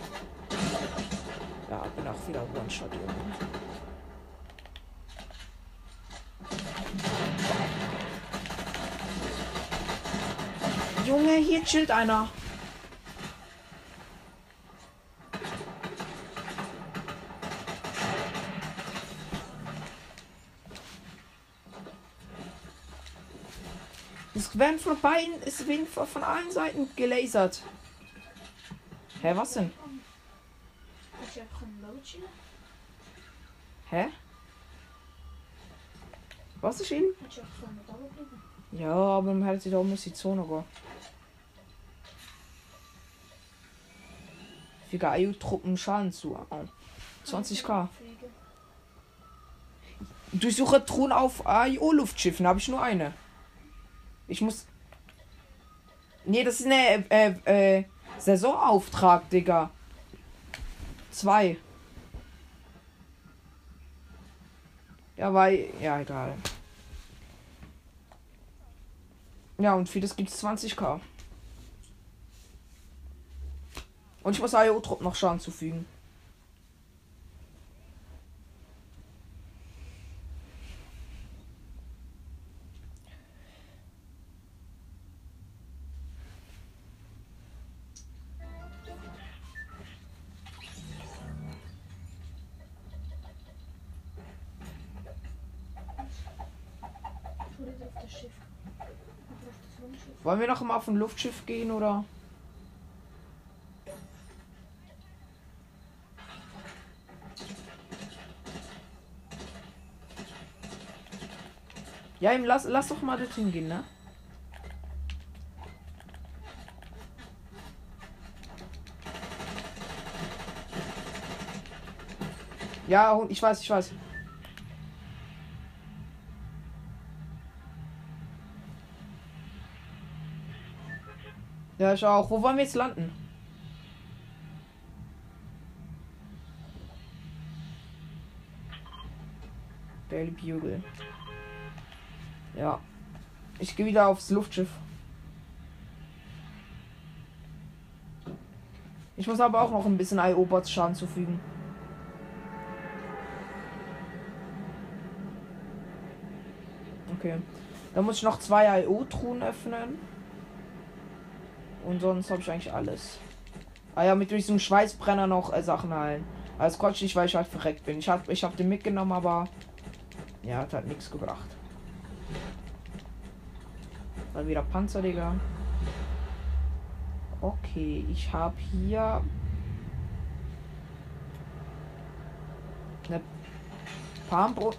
Ja, bin auch wieder One-Shot, Junge. Hier chillt einer. Es werden von beiden, es werden von allen Seiten gelasert. Hä, was denn? Hä? Was ist ihn? Ja, aber man hält sich da muss die Zone gehen. Wie geil Truppen Schaden zu. Oh. 20k. Vliegen. Durchsuche Truhen auf AIO-Luftschiffen, habe ich nur eine. Ich muss. Nee, das ist eine äh, äh, Saisonauftrag, Digga. Zwei. Ja, weil. Ja, egal. Ja, und für das gibt es 20k. Und ich muss IO-Trupp noch Schaden zufügen. Wollen wir noch mal auf ein Luftschiff gehen oder? Ja, ihm lass, lass doch mal dorthin gehen, ne? Ja, ich weiß, ich weiß. Ja, ich auch. Wo wollen wir jetzt landen? Daily Bugle. Ja. Ich gehe wieder aufs Luftschiff. Ich muss aber auch noch ein bisschen IO-Bots Schaden zufügen. Okay. Dann muss ich noch zwei IO-Truhen öffnen. Und sonst habe ich eigentlich alles. Ah ja, mit diesem Schweißbrenner noch äh, Sachen heilen. Als konnte ich nicht, weil ich halt verreckt bin. Ich habe ich hab den mitgenommen, aber ja, hat halt nichts gebracht. Dann wieder Panzer, Digga. Okay, ich habe hier eine Palmbro.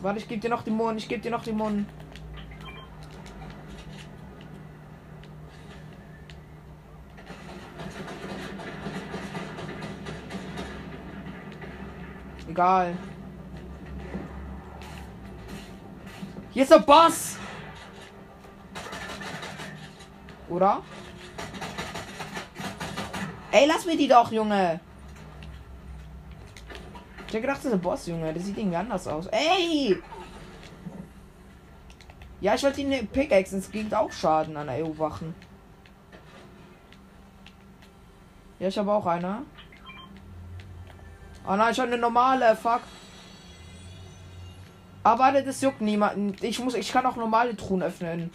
Warte, ich gebe dir noch die Mond, ich gebe dir noch die Mond. Egal. Hier ist der Boss! Oder? Ey, lass mir die doch, Junge! Ich hab gedacht, das ist der Boss, Junge. Der sieht irgendwie anders aus. Ey! Ja, ich wollte ihn Pickaxe. Es ging auch Schaden an EU-Wachen. Ja, ich habe auch eine. Oh nein, ich habe eine normale. Fuck. Aber das juckt niemanden. Ich muss, ich kann auch normale Truhen öffnen.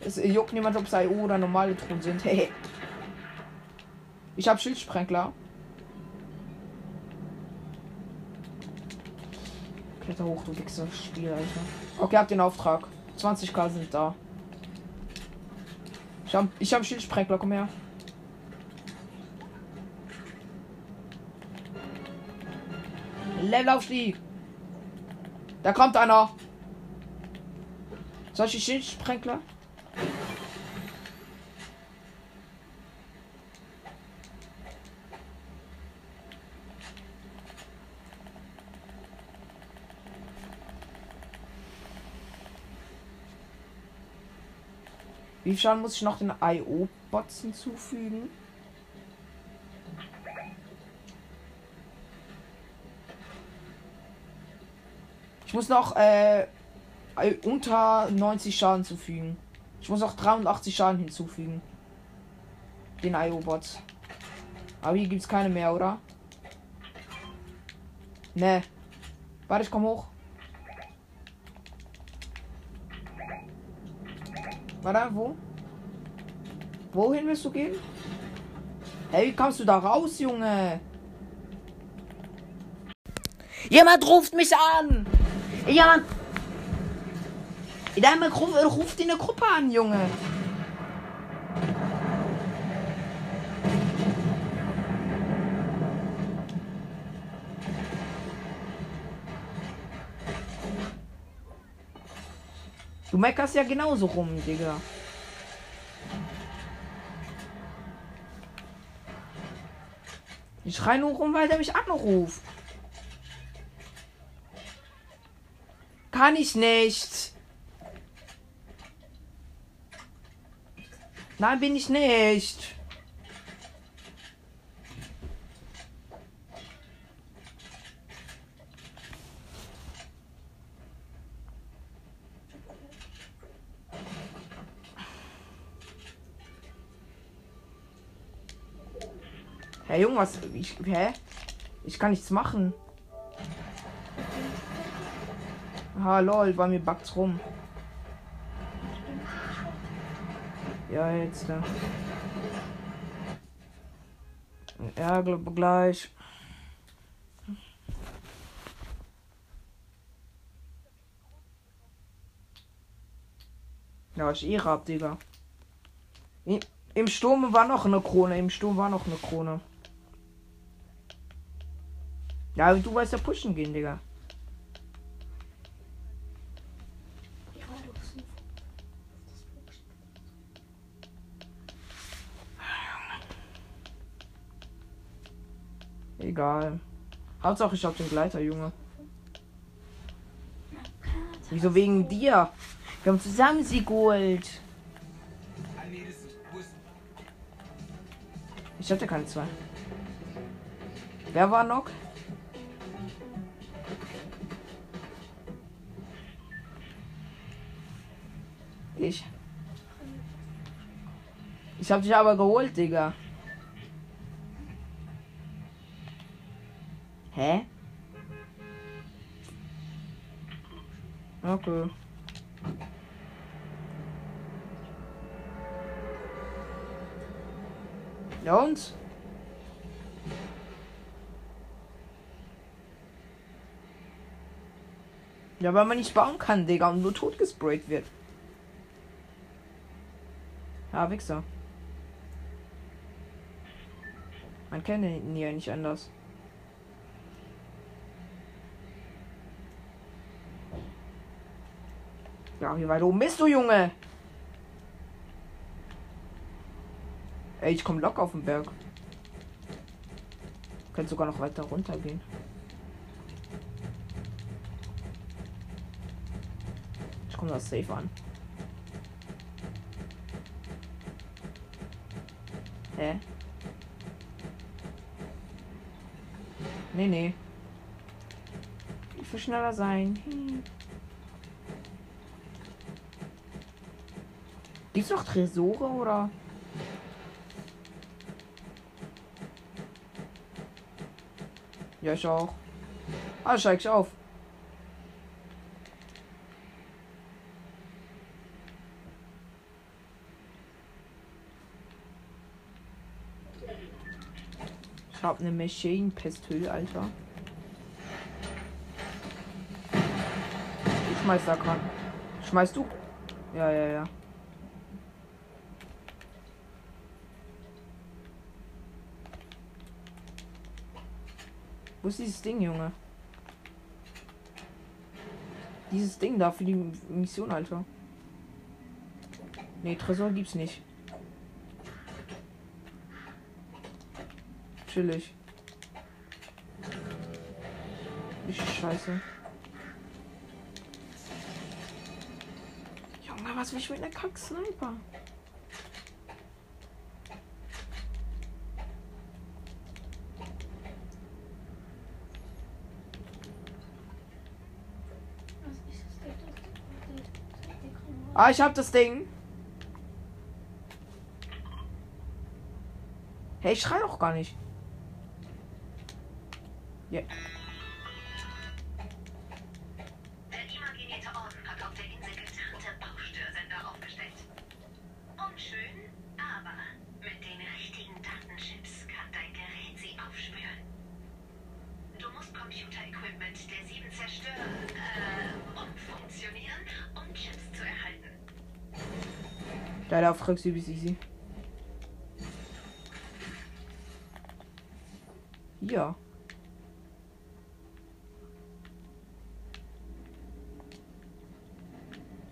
Es juckt niemand, ob es IO oder normale Truhen sind. Hey. Ich habe Schildsprengler. Kletter hoch, du Wichser. Spiel, Alter. Okay, habt den Auftrag. 20k sind da. Ich habe ich hab Schildsprengler, komm her. Levelaufstieg. Da kommt einer. Solche Schildsprengler? Wie viel Schaden muss ich noch den IO-Bots hinzufügen? Ich muss noch äh, unter 90 Schaden zufügen. Ich muss noch 83 Schaden hinzufügen. Den IO-Bots. Aber hier gibt es keine mehr, oder? Ne. Warte, ich komm hoch. Warte, wo? Wohin willst du gehen? Hey, wie kommst du da raus, Junge? Jemand ruft mich an! Jemand. Jemand ruft, ruft in der Gruppe an, Junge. Du meckerst ja genauso rum, Digga. Ich schrei nur rum, weil der mich anruft. Kann ich nicht. Nein, bin ich nicht. Hä, Junge, was? Ich, hä? Ich kann nichts machen. Ah, lol, bei mir backt's rum. Ja, jetzt da. Ja, glaub, gleich. Ja, ich eh hab, Digga. Im Sturm war noch eine Krone. Im Sturm war noch eine Krone. Ja, du weißt ja pushen gehen, Digga. Egal. Hauptsache ich hab den Gleiter, Junge. Wieso wegen dir? Wir haben zusammen sie geholt. Ich hatte keine zwei. Wer war noch? Ich. Ich hab dich aber geholt, Digga. Hä? Okay. Ja und? Ja, weil man nicht bauen kann, Digga, und nur tot gesprayt wird. Ja, Wichser. Man kennt ihn ja nicht anders. Ja, wie weit oben bist du, Junge? Ey, ich komm locker auf den Berg. Könnte sogar noch weiter runter gehen. Ich komme das safe an. Hä? Nee, nee. Ich will schneller sein. Hm. Gibt's noch Tresore oder? Ja, ich auch. Ah, steig ich auf. Ich hab ne Machine Pistole, Alter. Ich schmeiß da dran. Schmeißt du? Ja, ja, ja. Wo ist dieses Ding, Junge? Dieses Ding da für die Mission, Alter. Nee, Tresor gibt's nicht. Chillig. Ich scheiße. Junge, was will ich mit einer Kack-Sniper? Was ist das denn? Das- das- das- das- Ah, ich hab das Ding. Hey, ich schrei doch gar nicht. Ja. Der Auf Rücks übel easy. Ja.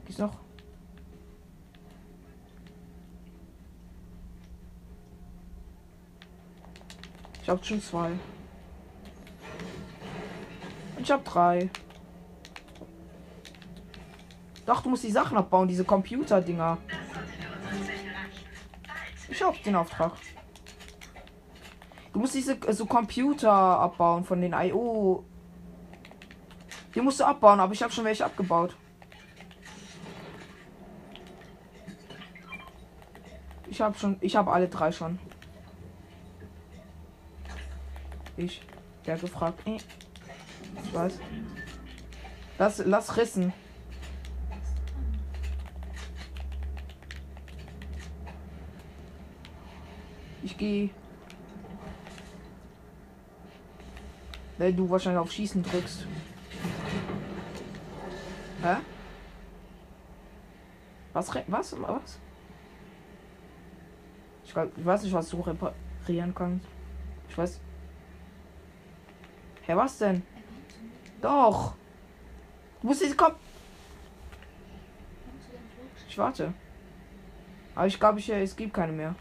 Gibt's noch? Ich hab schon zwei. Und ich hab drei. Doch, du musst die Sachen abbauen, diese Computer-Dinger. Das auch den Auftrag. Du musst diese äh, so Computer abbauen von den IO. Die musst du abbauen, aber ich habe schon welche abgebaut. Ich habe schon, ich habe alle drei schon. Ich, der gefragt. Äh, Ich weiß. Lass, lass rissen. Gehe. Weil du wahrscheinlich auf Schießen drückst. Hä? Was? Was? Was? Ich, weiß nicht, was du reparieren kannst. Ich weiß. Hä, was denn? Doch. Du musst jetzt kommen. Ich warte. Aber ich glaube, ich, es gibt keine mehr.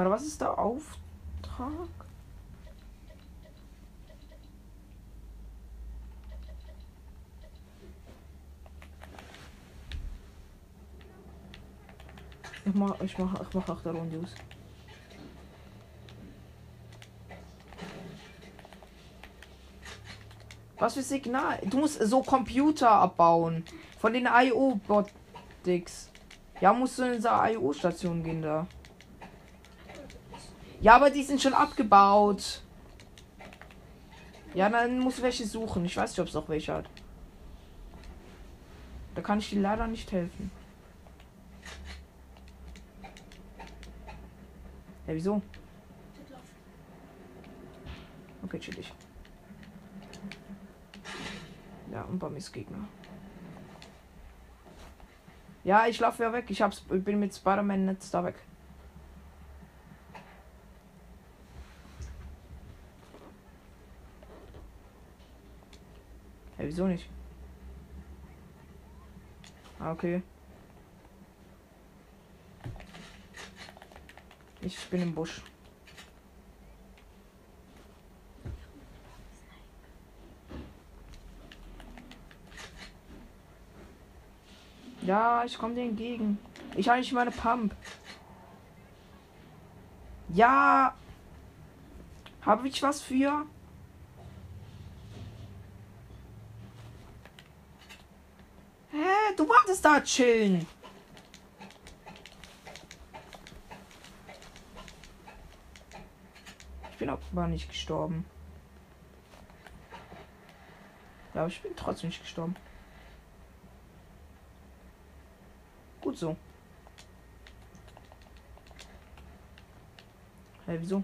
Warte, was ist der Auftrag? Ich mach, ich mach, ich mach Achterrundius. Was für Signal? Du musst so Computer abbauen. Von den IO-Bot-Dicks. Ja, musst du in diese IO-Station gehen da. Ja, aber die sind schon abgebaut. Ja, dann musst du welche suchen. Ich weiß nicht, ob es noch welche hat. Da kann ich dir leider nicht helfen. Ja, wieso? Okay, chillig. Ja, und bei mir ist Gegner. Ja, ich laufe ja weg. Ich hab's, ich bin mit Spider-Man jetzt da weg. Wieso nicht? Ah, okay. Ich bin im Busch. Ja, ich komme dir entgegen. Ich habe nicht meine Pump. Ja. Habe ich was für? Hä? Du wartest da chillen. Ich bin aber nicht gestorben. Ja, aber ich bin trotzdem nicht gestorben. Gut so. Hä, wieso?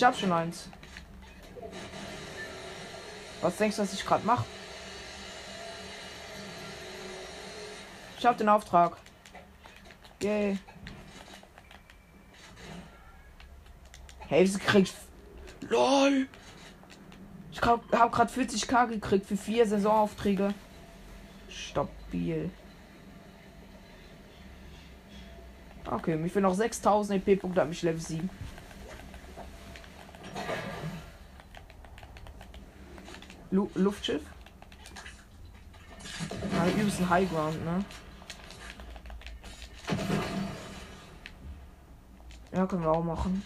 Ich hab schon eins. Was denkst du, was ich gerade mache? Ich hab den Auftrag. Yay. Hey, sie kriegt. LOL! Ich hab, grad 40k gekriegt für vier Saisonaufträge. Stabil. Okay, mir fehlen noch 6000 EP-Punkte, hab ich Level 7. Lu Luftschiff? Ja, übelst ein Highground, ne? Ja, können wir auch machen.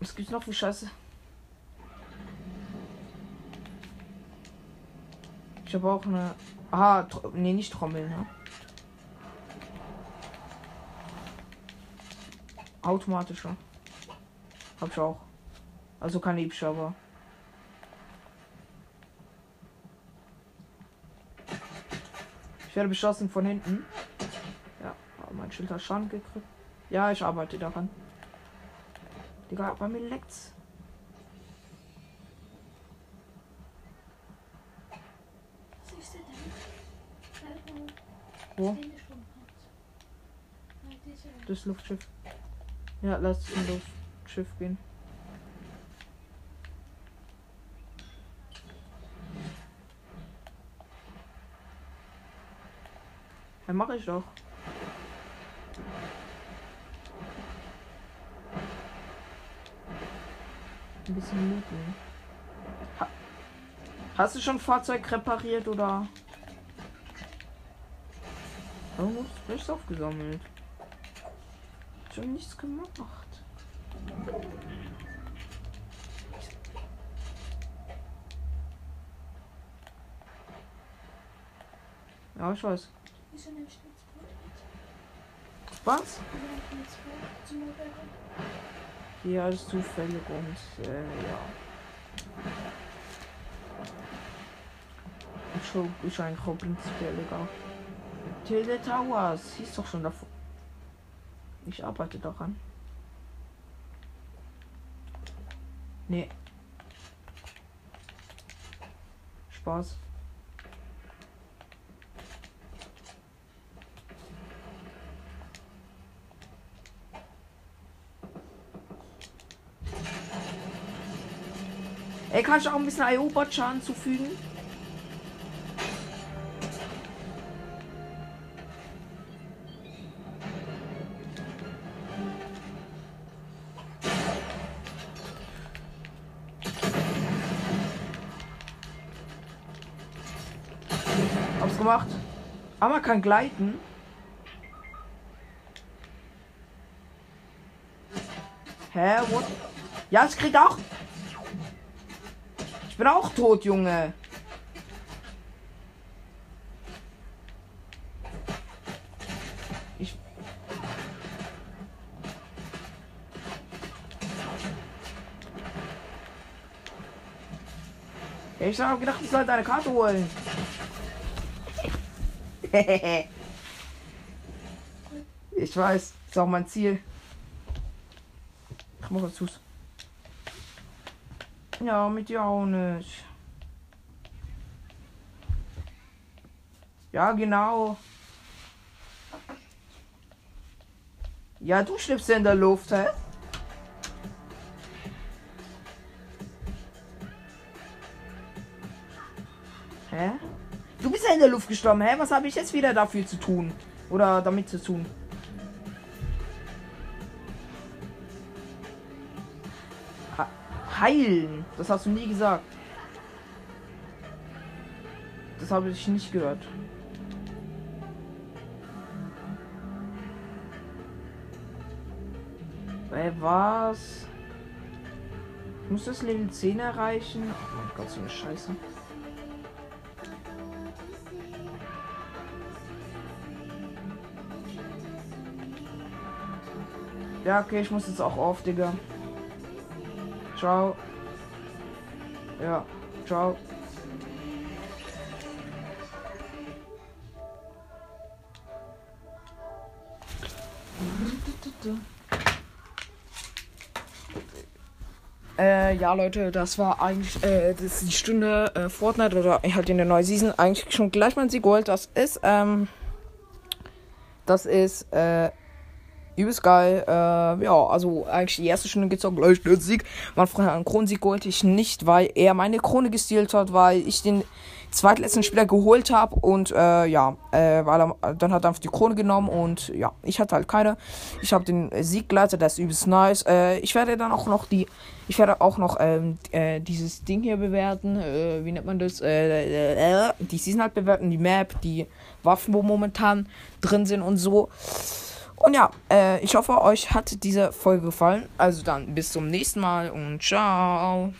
Was gibt's noch für Scheiße? Ich habe auch eine. Tro nee, nicht Trommel, ne? Automatische. Hab ich auch. Also kein epischer, aber. Ich werde beschossen von hinten. Ja, mein Schild hat Schaden gekriegt. Ja, ich arbeite daran. Digga, bei mir leckt's. Wo? Das Luftschiff. Ja, lass in das Schiff gehen. Ja, mache ich doch. Ein bisschen looten. Ha Hast du schon Fahrzeug repariert oder? Oh, nichts aufgesammelt. Schon nichts gemacht. Ja, ich weiß. Wieso nimmst du jetzt Brot zum Modell? Ja, ist zufällig und äh, ja. Ich glaube, ist eigentlich auch prinzipiell egal. Tilde Towers, hieß doch schon davor. Ich arbeite daran. Nee. Spaß. Ey, kann ich auch ein bisschen IO-Bot-Schaden zufügen? Hab's gemacht. Aber kann gleiten. Hä, what? Ja, ich krieg auch. Ich bin auch tot, Junge. Ich. Ich hab gedacht, ich sollte eine Karte holen. ich weiß, ist auch mein Ziel. Ich mach was zus. Ja, mit dir auch nicht. Ja, genau. Ja, du schnippst in der Luft, hä? Hä? Du bist ja in der Luft gestorben, hä? Was habe ich jetzt wieder dafür zu tun? Oder damit zu tun? Heilen. Das hast du nie gesagt. Das habe ich nicht gehört. Ey, was? Ich muss das Level 10 erreichen. Oh mein Gott, so eine Scheiße. Ja, okay, ich muss jetzt auch auf, Digga. Ciao. Ja, ciao. Äh, ja, Leute, das war eigentlich äh, das ist die Stunde äh, Fortnite oder halt in der neuen Season eigentlich schon gleich mal ein Sieg geholt. Das ist, ähm, das ist, äh, übelst geil. Äh, ja, also eigentlich die erste Stunde auch gleich den Sieg. Mein Freund einen Kronensieg geholt, ich nicht, weil er meine Krone gestealt hat, weil ich den zweitletzten Spieler geholt habe und äh, ja, äh, weil er dann hat er einfach die Krone genommen und ja, ich hatte halt keine. Ich habe den Sieg geleitet, das ist übelst nice. Äh, ich werde dann auch noch die, ich werde auch noch ähm, äh, dieses Ding hier bewerten. Äh, wie nennt man das? Die Season halt bewerten, die Map, die Waffen, wo momentan drin sind und so. Und ja, äh, ich hoffe, euch hat diese Folge gefallen. Also dann bis zum nächsten Mal und ciao.